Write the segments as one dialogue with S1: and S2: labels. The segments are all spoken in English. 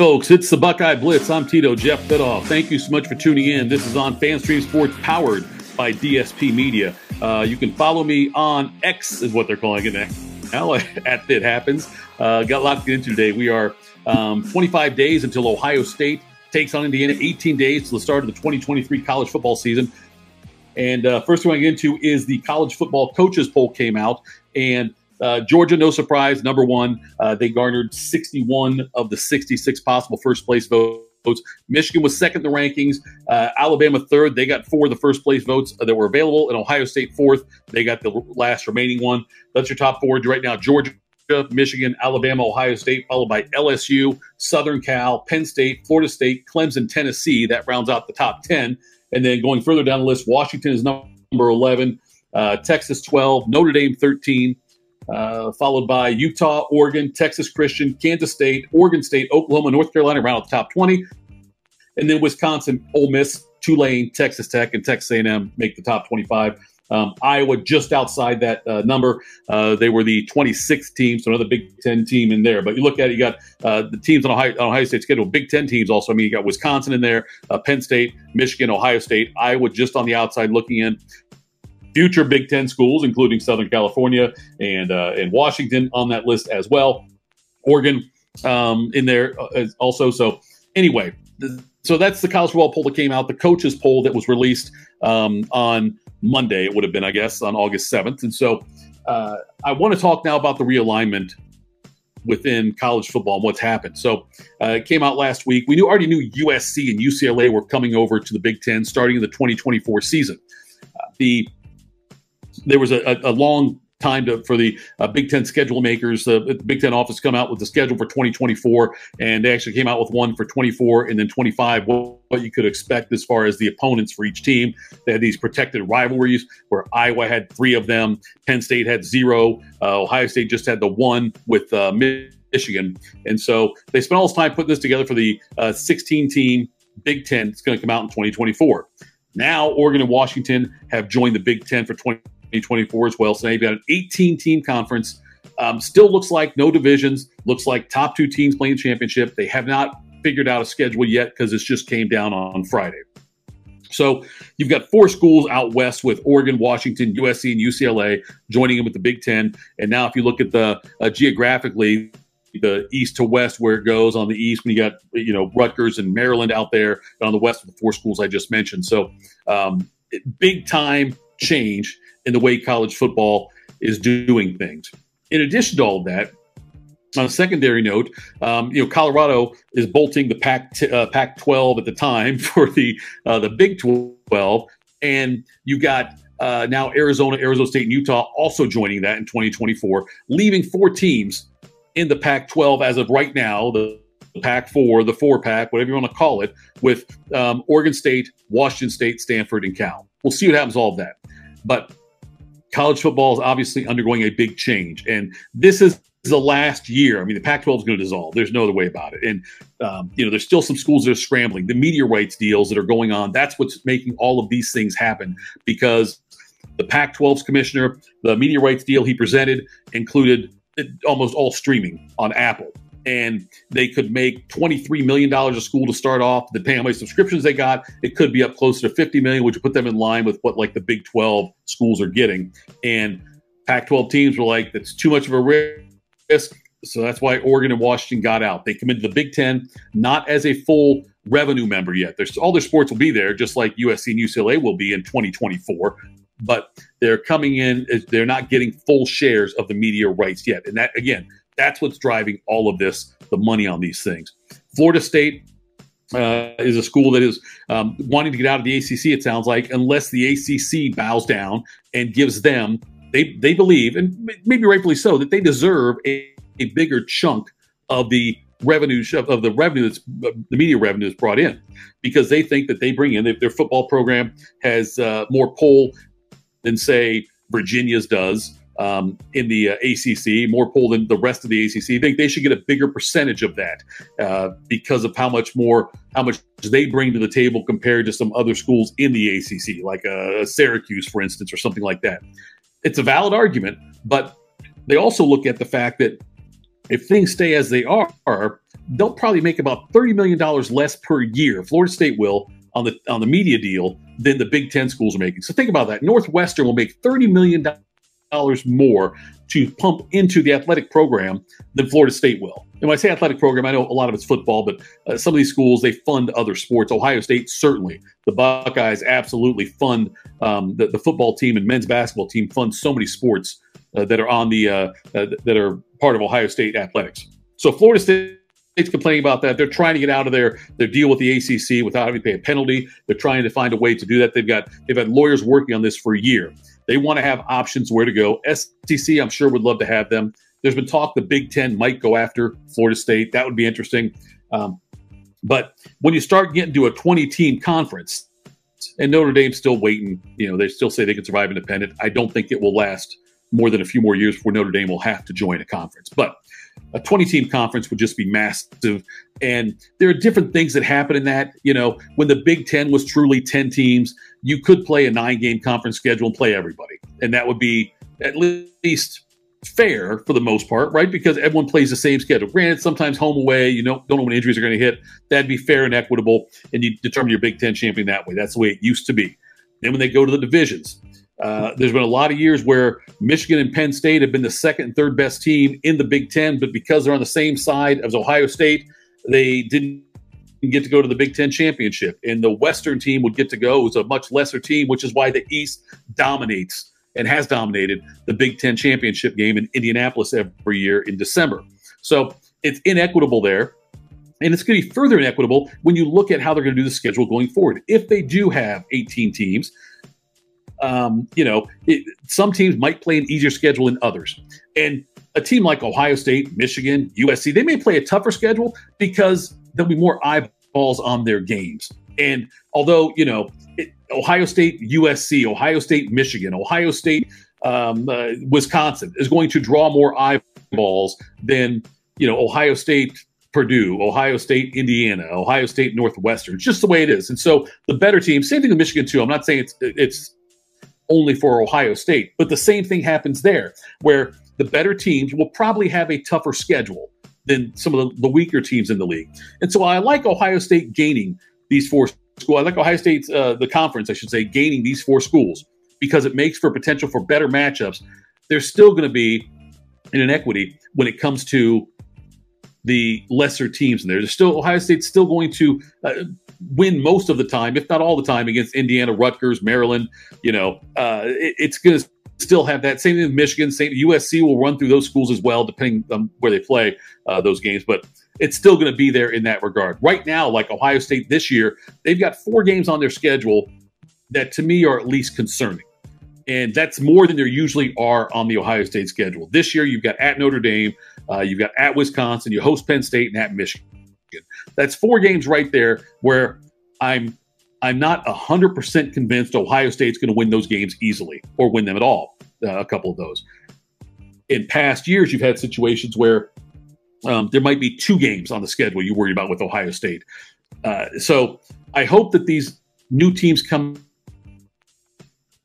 S1: folks. It's the Buckeye Blitz. I'm Tito Jeff Bidoff. Thank you so much for tuning in. This is on FanStream Sports, powered by DSP Media. Uh, you can follow me on X, is what they're calling it now, at Fit Happens. Uh, got a lot to get into today. We are um, 25 days until Ohio State takes on Indiana, 18 days to the start of the 2023 college football season. And uh, first thing I get into is the college football coaches poll came out, and uh, Georgia, no surprise, number one. Uh, they garnered 61 of the 66 possible first place votes. Michigan was second in the rankings. Uh, Alabama third. They got four of the first place votes that were available. And Ohio State fourth. They got the last remaining one. That's your top four right now. Georgia, Michigan, Alabama, Ohio State, followed by LSU, Southern Cal, Penn State, Florida State, Clemson, Tennessee. That rounds out the top 10. And then going further down the list, Washington is number 11, uh, Texas 12, Notre Dame 13, uh, followed by Utah, Oregon, Texas Christian, Kansas State, Oregon State, Oklahoma, North Carolina, around the top 20. And then Wisconsin, Ole Miss, Tulane, Texas Tech, and Texas A&M make the top 25. Um, Iowa just outside that uh, number. Uh, they were the 26th team, so another Big Ten team in there. But you look at it, you got uh, the teams on Ohio, on Ohio State schedule, Big Ten teams also. I mean, you got Wisconsin in there, uh, Penn State, Michigan, Ohio State, Iowa just on the outside looking in future Big Ten schools, including Southern California and uh, and Washington, on that list as well. Oregon um, in there uh, also. So anyway, so that's the college football poll that came out. The coaches poll that was released um, on Monday. It would have been, I guess, on August seventh. And so uh, I want to talk now about the realignment within college football and what's happened. So uh, it came out last week. We knew already knew USC and UCLA were coming over to the Big Ten starting in the 2024 season. Uh, the there was a, a, long time to, for the uh, Big Ten schedule makers, uh, the Big Ten office come out with the schedule for 2024, and they actually came out with one for 24 and then 25. What, what, you could expect as far as the opponents for each team. They had these protected rivalries where Iowa had three of them, Penn State had zero, uh, Ohio State just had the one with uh, Michigan, and so they spent all this time putting this together for the uh, 16 team Big Ten. It's going to come out in 2024. Now, Oregon and Washington have joined the Big Ten for 20. 2024 as well. So now you've got an 18 team conference. Um, still looks like no divisions. Looks like top two teams playing championship. They have not figured out a schedule yet because this just came down on Friday. So you've got four schools out west with Oregon, Washington, USC, and UCLA joining in with the Big Ten. And now, if you look at the uh, geographically, the east to west where it goes on the east, when you got you know Rutgers and Maryland out there, and on the west with the four schools I just mentioned. So um, big time change in the way college football is doing things. In addition to all that, on a secondary note, um, you know, Colorado is bolting the Pac t- uh, Pac-12 at the time for the uh, the Big 12, and you got uh, now Arizona, Arizona State, and Utah also joining that in 2024, leaving four teams in the Pac-12 as of right now. The Pac-4, the four-pack, whatever you want to call it, with um, Oregon State, Washington State, Stanford, and Cal. We'll see what happens all of that, but college football is obviously undergoing a big change. And this is the last year. I mean, the Pac 12 is going to dissolve. There's no other way about it. And, um, you know, there's still some schools that are scrambling. The media rights deals that are going on, that's what's making all of these things happen because the Pac 12's commissioner, the media rights deal he presented included almost all streaming on Apple and they could make $23 million a school to start off. Depending on how many subscriptions they got, it could be up closer to 50 million, which would put them in line with what like the Big 12 schools are getting. And Pac 12 teams were like, that's too much of a risk. So that's why Oregon and Washington got out. They come into the Big Ten not as a full revenue member yet. There's all their sports will be there, just like USC and UCLA will be in 2024. But they're coming in, they're not getting full shares of the media rights yet. And that, again, that's what's driving all of this, the money on these things. Florida State uh, is a school that is um, wanting to get out of the ACC. It sounds like, unless the ACC bows down and gives them, they they believe, and maybe rightfully so, that they deserve a, a bigger chunk of the revenue of the revenue that's the media revenue is brought in, because they think that they bring in their football program has uh, more pull than say Virginia's does um, in the uh, ACC, more pull than the rest of the ACC. I think they should get a bigger percentage of that uh, because of how much more, how much they bring to the table compared to some other schools in the ACC, like uh, Syracuse, for instance, or something like that. It's a valid argument, but they also look at the fact that if things stay as they are, they'll probably make about $30 million less per year. Florida State will on the on the media deal than the Big Ten schools are making. So think about that. Northwestern will make $30 million more to pump into the athletic program than Florida State will. And when I say athletic program, I know a lot of it's football, but uh, some of these schools they fund other sports. Ohio State certainly, the Buckeyes absolutely fund um, the, the, football team and men's basketball team fund so many sports uh, that are on the uh, uh that are part of Ohio State athletics. So Florida State State's complaining about that. They're trying to get out of their their deal with the ACC without having to pay a penalty. They're trying to find a way to do that. They've got they've had lawyers working on this for a year. They want to have options where to go. SEC, I'm sure, would love to have them. There's been talk the Big Ten might go after Florida State. That would be interesting. Um, but when you start getting to a 20 team conference, and Notre Dame's still waiting, you know, they still say they can survive independent. I don't think it will last more than a few more years before Notre Dame will have to join a conference. But a 20 team conference would just be massive. And there are different things that happen in that. You know, when the Big Ten was truly 10 teams, you could play a nine game conference schedule and play everybody. And that would be at least fair for the most part, right? Because everyone plays the same schedule. Granted, sometimes home away, you know, don't know when injuries are going to hit. That'd be fair and equitable, and you determine your Big Ten champion that way. That's the way it used to be. Then when they go to the divisions, uh, there's been a lot of years where Michigan and Penn State have been the second and third best team in the Big Ten, but because they're on the same side as Ohio State, they didn't get to go to the Big Ten championship. And the Western team would get to go. It was a much lesser team, which is why the East dominates and has dominated the Big Ten championship game in Indianapolis every year in December. So it's inequitable there. And it's going to be further inequitable when you look at how they're going to do the schedule going forward. If they do have 18 teams, um, you know, it, some teams might play an easier schedule than others. And a team like Ohio State, Michigan, USC, they may play a tougher schedule because there'll be more eyeballs on their games. And although, you know, it, Ohio State, USC, Ohio State, Michigan, Ohio State, um, uh, Wisconsin is going to draw more eyeballs than, you know, Ohio State, Purdue, Ohio State, Indiana, Ohio State, Northwestern. It's just the way it is. And so the better team, same thing with Michigan too. I'm not saying it's it's only for Ohio State. But the same thing happens there, where the better teams will probably have a tougher schedule than some of the, the weaker teams in the league. And so I like Ohio State gaining these four schools. I like Ohio State's, uh, the conference, I should say, gaining these four schools because it makes for potential for better matchups. There's still going to be an inequity when it comes to the lesser teams in there. There's still Ohio State's still going to uh, win most of the time, if not all the time, against Indiana, Rutgers, Maryland. You know, uh, it, it's going to still have that. Same thing with Michigan. Same USC will run through those schools as well, depending on where they play uh, those games. But it's still going to be there in that regard. Right now, like Ohio State this year, they've got four games on their schedule that to me are at least concerning. And that's more than there usually are on the Ohio State schedule. This year, you've got at Notre Dame, uh, you've got at Wisconsin, you host Penn State, and at Michigan. That's four games right there where I'm I'm not 100% convinced Ohio State's going to win those games easily or win them at all, uh, a couple of those. In past years, you've had situations where um, there might be two games on the schedule you worry about with Ohio State. Uh, so I hope that these new teams coming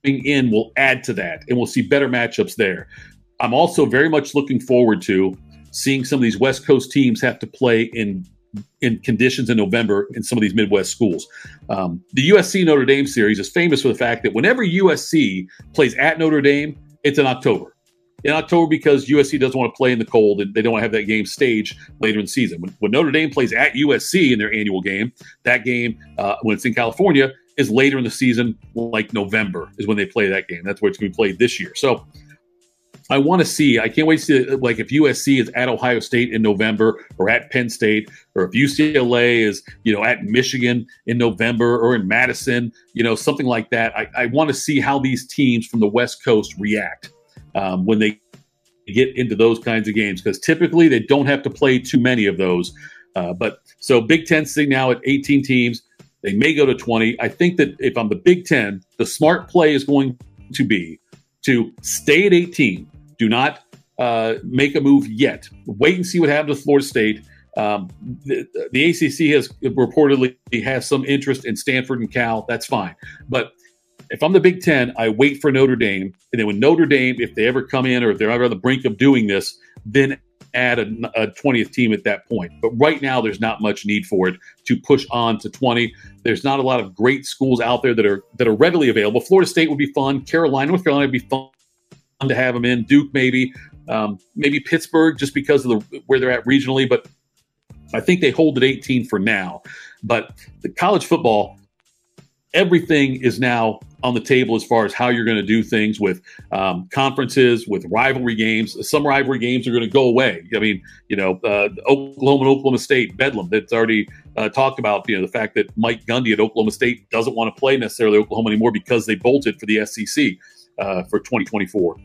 S1: in will add to that and we'll see better matchups there. I'm also very much looking forward to seeing some of these West Coast teams have to play in in conditions in November in some of these Midwest schools. Um, the USC Notre Dame series is famous for the fact that whenever USC plays at Notre Dame, it's in October. In October, because USC doesn't want to play in the cold and they don't want to have that game staged later in the season. When, when Notre Dame plays at USC in their annual game, that game, uh, when it's in California, is later in the season, like November is when they play that game. That's where it's going to be played this year. So I want to see. I can't wait to see like if USC is at Ohio State in November or at Penn State, or if UCLA is you know at Michigan in November or in Madison, you know something like that. I, I want to see how these teams from the West Coast react um, when they get into those kinds of games because typically they don't have to play too many of those. Uh, but so Big Ten sitting now at 18 teams. They may go to 20. I think that if I'm the Big Ten, the smart play is going to be to stay at 18 do not uh, make a move yet. Wait and see what happens with Florida State. Um, the, the, ACC has reportedly has some interest in Stanford and Cal. That's fine. But if I'm the Big Ten, I wait for Notre Dame, and then when Notre Dame, if they ever come in or if they're ever on the brink of doing this, then add a, 20th team at that point. But right now, there's not much need for it to push on to 20. There's not a lot of great schools out there that are that are readily available. Florida State would be fun. Carolina, North Carolina would be fun to have them in. Duke maybe, um, maybe Pittsburgh just because of the where they're at regionally. But I think they hold at 18 for now. But the college football, everything is now on the table as far as how you're going to do things with um, conferences, with rivalry games. Some rivalry games are going to go away. I mean, you know, uh, Oklahoma and Oklahoma State, Bedlam, that's already uh, talked about, you know, the fact that Mike Gundy at Oklahoma State doesn't want to play necessarily Oklahoma anymore because they bolted for the SEC uh, for 2024.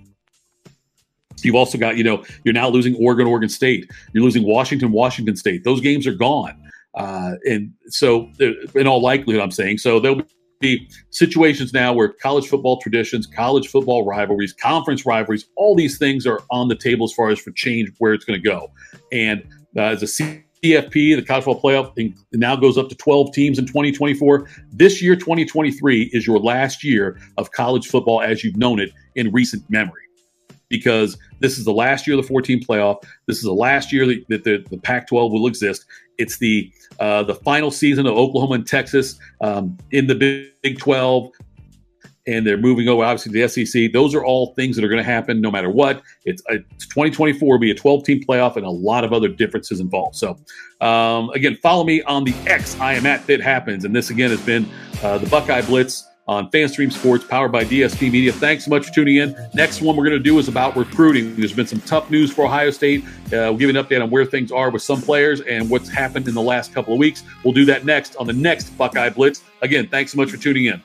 S1: You've also got, you know, you're now losing Oregon, Oregon State. You're losing Washington, Washington State. Those games are gone. Uh, and so, in all likelihood, I'm saying, so there'll be situations now where college football traditions, college football rivalries, conference rivalries, all these things are on the table as far as for change where it's going to go. And uh, as a CFP, the college football playoff now goes up to 12 teams in 2024. This year, 2023, is your last year of college football as you've known it in recent memory because this is the last year of the 14 playoff. This is the last year that, the, the Pac-12 will exist. It's the uh, the final season of Oklahoma and Texas um, in the Big 12, and they're moving over obviously to the SEC. Those are all things that are going to happen no matter what. It's, it's 2024 will be a 12 team playoff and a lot of other differences involved. So um, again, follow me on the X. I am at Fit Happens, and this again has been uh, the Buckeye Blitz on FanStream Sports, powered by DSP Media. Thanks so much for tuning in. Next one we're going to do is about recruiting. There's been some tough news for Ohio State. Uh, we'll give an update on where things are with some players and what's happened in the last couple of weeks. We'll do that next on the next Buckeye Blitz. Again, thanks so much for tuning in.